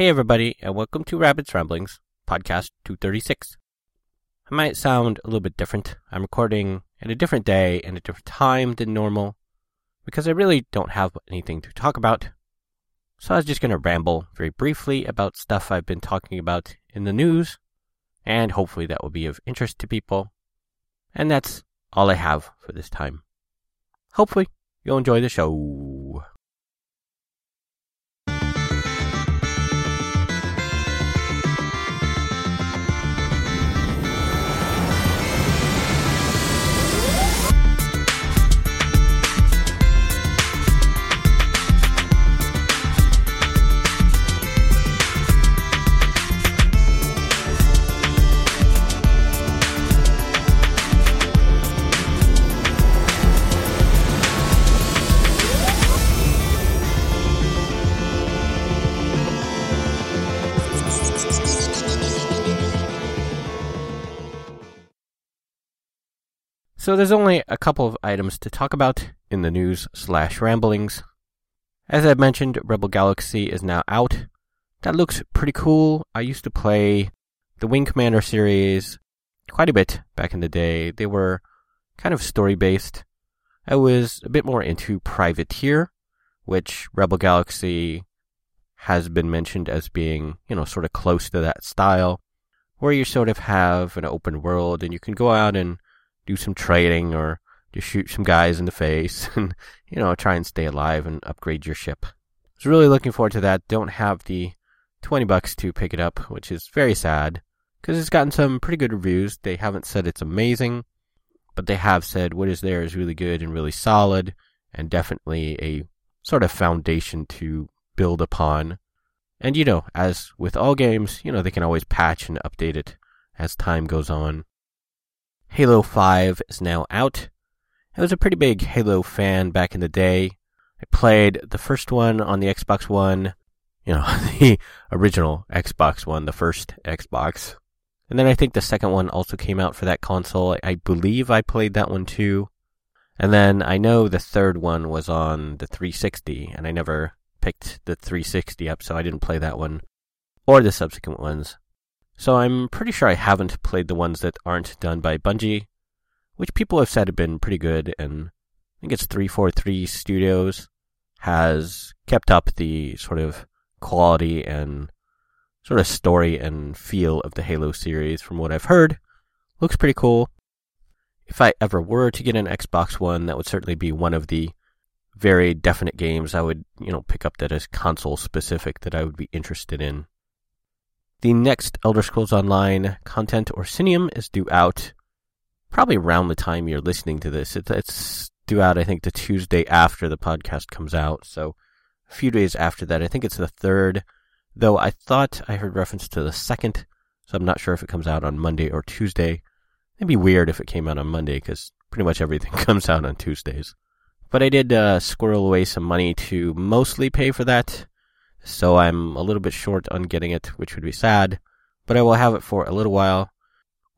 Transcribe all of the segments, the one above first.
Hey, everybody, and welcome to Rabbit's Ramblings, podcast 236. I might sound a little bit different. I'm recording at a different day and a different time than normal because I really don't have anything to talk about. So I was just going to ramble very briefly about stuff I've been talking about in the news, and hopefully that will be of interest to people. And that's all I have for this time. Hopefully you'll enjoy the show. So there's only a couple of items to talk about in the news slash ramblings. As I've mentioned, Rebel Galaxy is now out. That looks pretty cool. I used to play the Wing Commander series quite a bit back in the day. They were kind of story based. I was a bit more into Privateer, which Rebel Galaxy has been mentioned as being, you know, sort of close to that style, where you sort of have an open world and you can go out and do some trading or just shoot some guys in the face and, you know, try and stay alive and upgrade your ship. Was really looking forward to that. Don't have the 20 bucks to pick it up, which is very sad because it's gotten some pretty good reviews. They haven't said it's amazing, but they have said what is there is really good and really solid and definitely a sort of foundation to build upon. And you know, as with all games, you know, they can always patch and update it as time goes on. Halo 5 is now out. I was a pretty big Halo fan back in the day. I played the first one on the Xbox One, you know, the original Xbox One, the first Xbox. And then I think the second one also came out for that console. I believe I played that one too. And then I know the third one was on the 360, and I never picked the 360 up, so I didn't play that one or the subsequent ones. So I'm pretty sure I haven't played the ones that aren't done by Bungie, which people have said have been pretty good, and I think it's 343 Studios has kept up the sort of quality and sort of story and feel of the Halo series from what I've heard. Looks pretty cool. If I ever were to get an Xbox One, that would certainly be one of the very definite games I would, you know, pick up that is console specific that I would be interested in. The next Elder Scrolls Online content Orsinium is due out probably around the time you're listening to this. it's due out, I think, the Tuesday after the podcast comes out. So a few days after that. I think it's the third, though I thought I heard reference to the second. So I'm not sure if it comes out on Monday or Tuesday. It'd be weird if it came out on Monday because pretty much everything comes out on Tuesdays. But I did uh, squirrel away some money to mostly pay for that so I'm a little bit short on getting it, which would be sad, but I will have it for a little while.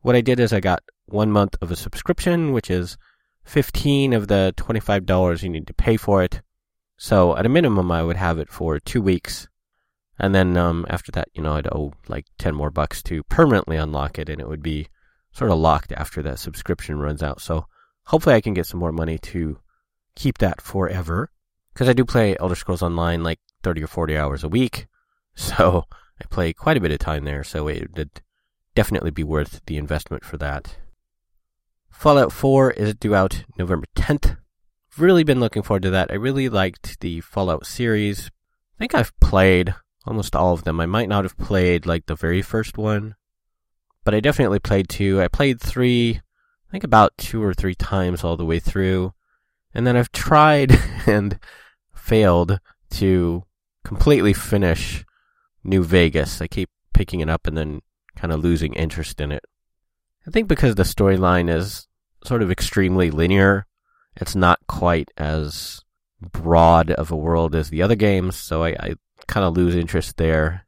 What I did is I got one month of a subscription, which is 15 of the $25 you need to pay for it. So at a minimum, I would have it for two weeks. And then um, after that, you know, I'd owe like 10 more bucks to permanently unlock it, and it would be sort of locked after that subscription runs out. So hopefully I can get some more money to keep that forever. Because I do play Elder Scrolls Online like 30 or 40 hours a week. So I play quite a bit of time there, so it would definitely be worth the investment for that. Fallout 4 is due out November 10th. Really been looking forward to that. I really liked the Fallout series. I think I've played almost all of them. I might not have played like the very first one, but I definitely played two. I played three, I think about two or three times all the way through. And then I've tried and failed to completely finish New Vegas. I keep picking it up and then kind of losing interest in it. I think because the storyline is sort of extremely linear, it's not quite as broad of a world as the other games, so I, I kind of lose interest there.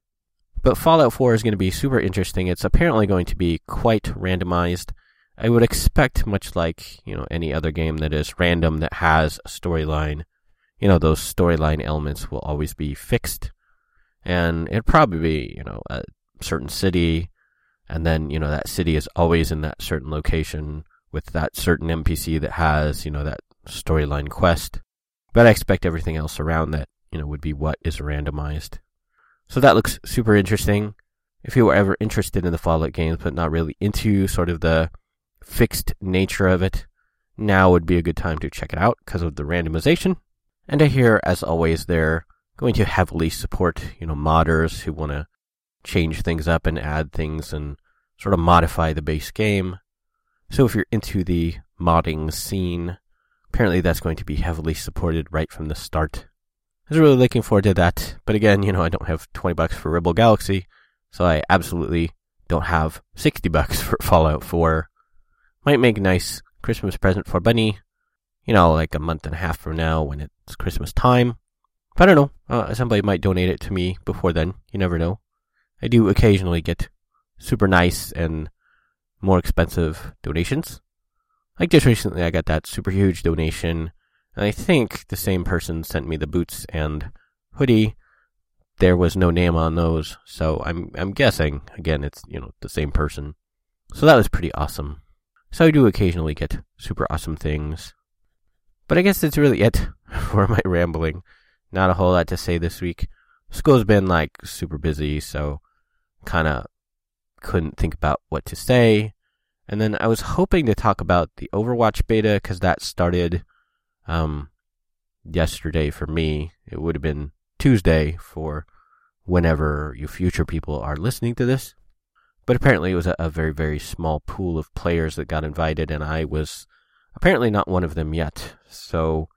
But Fallout 4 is going to be super interesting. It's apparently going to be quite randomized. I would expect, much like you know any other game that is random that has a storyline, you know, those storyline elements will always be fixed. and it'd probably be you know a certain city, and then you know that city is always in that certain location with that certain NPC that has you know that storyline quest. But I expect everything else around that you know would be what is randomized. So that looks super interesting. If you were ever interested in the Fallout games but not really into sort of the fixed nature of it, now would be a good time to check it out because of the randomization. And here, as always, they're going to heavily support, you know, modders who want to change things up and add things and sort of modify the base game. So if you're into the modding scene, apparently that's going to be heavily supported right from the start. I was really looking forward to that, but again, you know, I don't have 20 bucks for Rebel Galaxy, so I absolutely don't have 60 bucks for Fallout 4. Might make a nice Christmas present for Bunny, you know, like a month and a half from now when it's Christmas time. But I don't know, uh, somebody might donate it to me before then, you never know. I do occasionally get super nice and more expensive donations. Like just recently, I got that super huge donation, and I think the same person sent me the boots and hoodie. There was no name on those, so I'm I'm guessing again it's you know the same person. So that was pretty awesome. So I do occasionally get super awesome things. But I guess that's really it for my rambling. Not a whole lot to say this week. School's been like super busy, so kind of couldn't think about what to say. And then I was hoping to talk about the Overwatch beta because that started um, yesterday for me. It would have been Tuesday for whenever you future people are listening to this. But apparently it was a, a very, very small pool of players that got invited, and I was apparently not one of them yet. So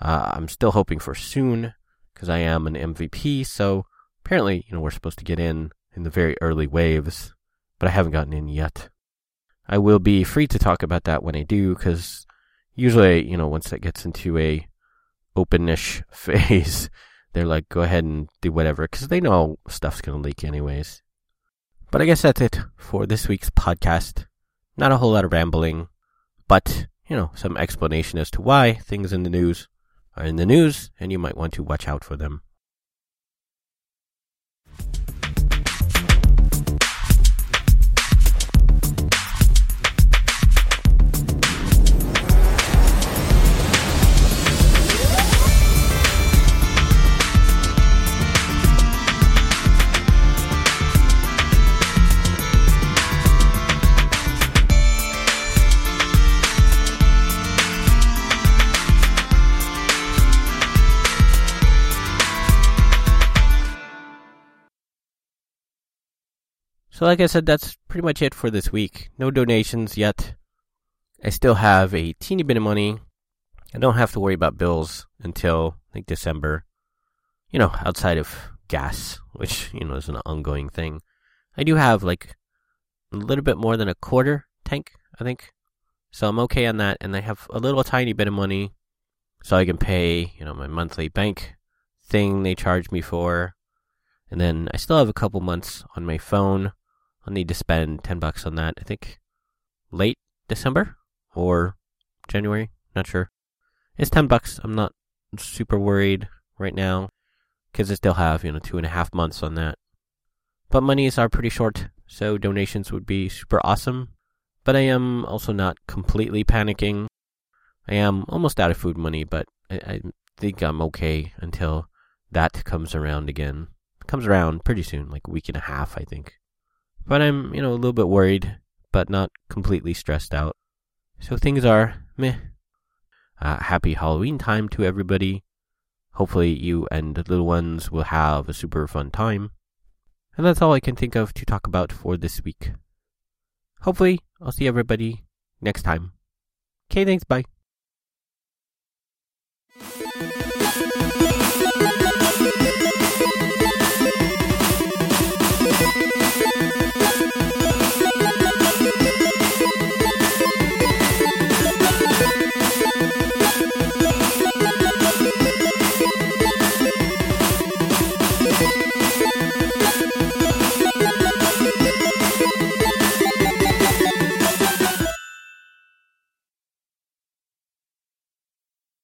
uh, I'm still hoping for soon because I am an MVP. So apparently, you know, we're supposed to get in in the very early waves, but I haven't gotten in yet. I will be free to talk about that when I do, because usually, you know, once that gets into a openish phase, they're like, go ahead and do whatever, because they know stuff's going to leak anyways. But I guess that's it for this week's podcast. Not a whole lot of rambling, but, you know, some explanation as to why things in the news are in the news, and you might want to watch out for them. So, like I said, that's pretty much it for this week. No donations yet. I still have a teeny bit of money. I don't have to worry about bills until like December. You know, outside of gas, which you know is an ongoing thing. I do have like a little bit more than a quarter tank, I think. So I'm okay on that, and I have a little tiny bit of money, so I can pay you know my monthly bank thing they charge me for, and then I still have a couple months on my phone I'll need to spend 10 bucks on that, I think late December or January, not sure. It's 10 bucks. I'm not super worried right now because I still have, you know, two and a half months on that. But monies are pretty short, so donations would be super awesome. But I am also not completely panicking. I am almost out of food money, but I, I think I'm okay until that comes around again. It comes around pretty soon, like a week and a half, I think. But I'm, you know, a little bit worried, but not completely stressed out. So things are meh. Uh, happy Halloween time to everybody. Hopefully, you and the little ones will have a super fun time. And that's all I can think of to talk about for this week. Hopefully, I'll see everybody next time. Okay, thanks, bye.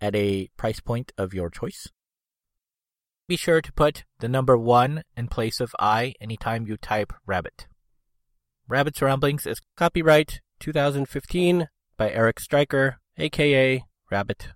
at a price point of your choice. Be sure to put the number one in place of I anytime you type rabbit. Rabbit's Ramblings is copyright 2015 by Eric Stryker, aka Rabbit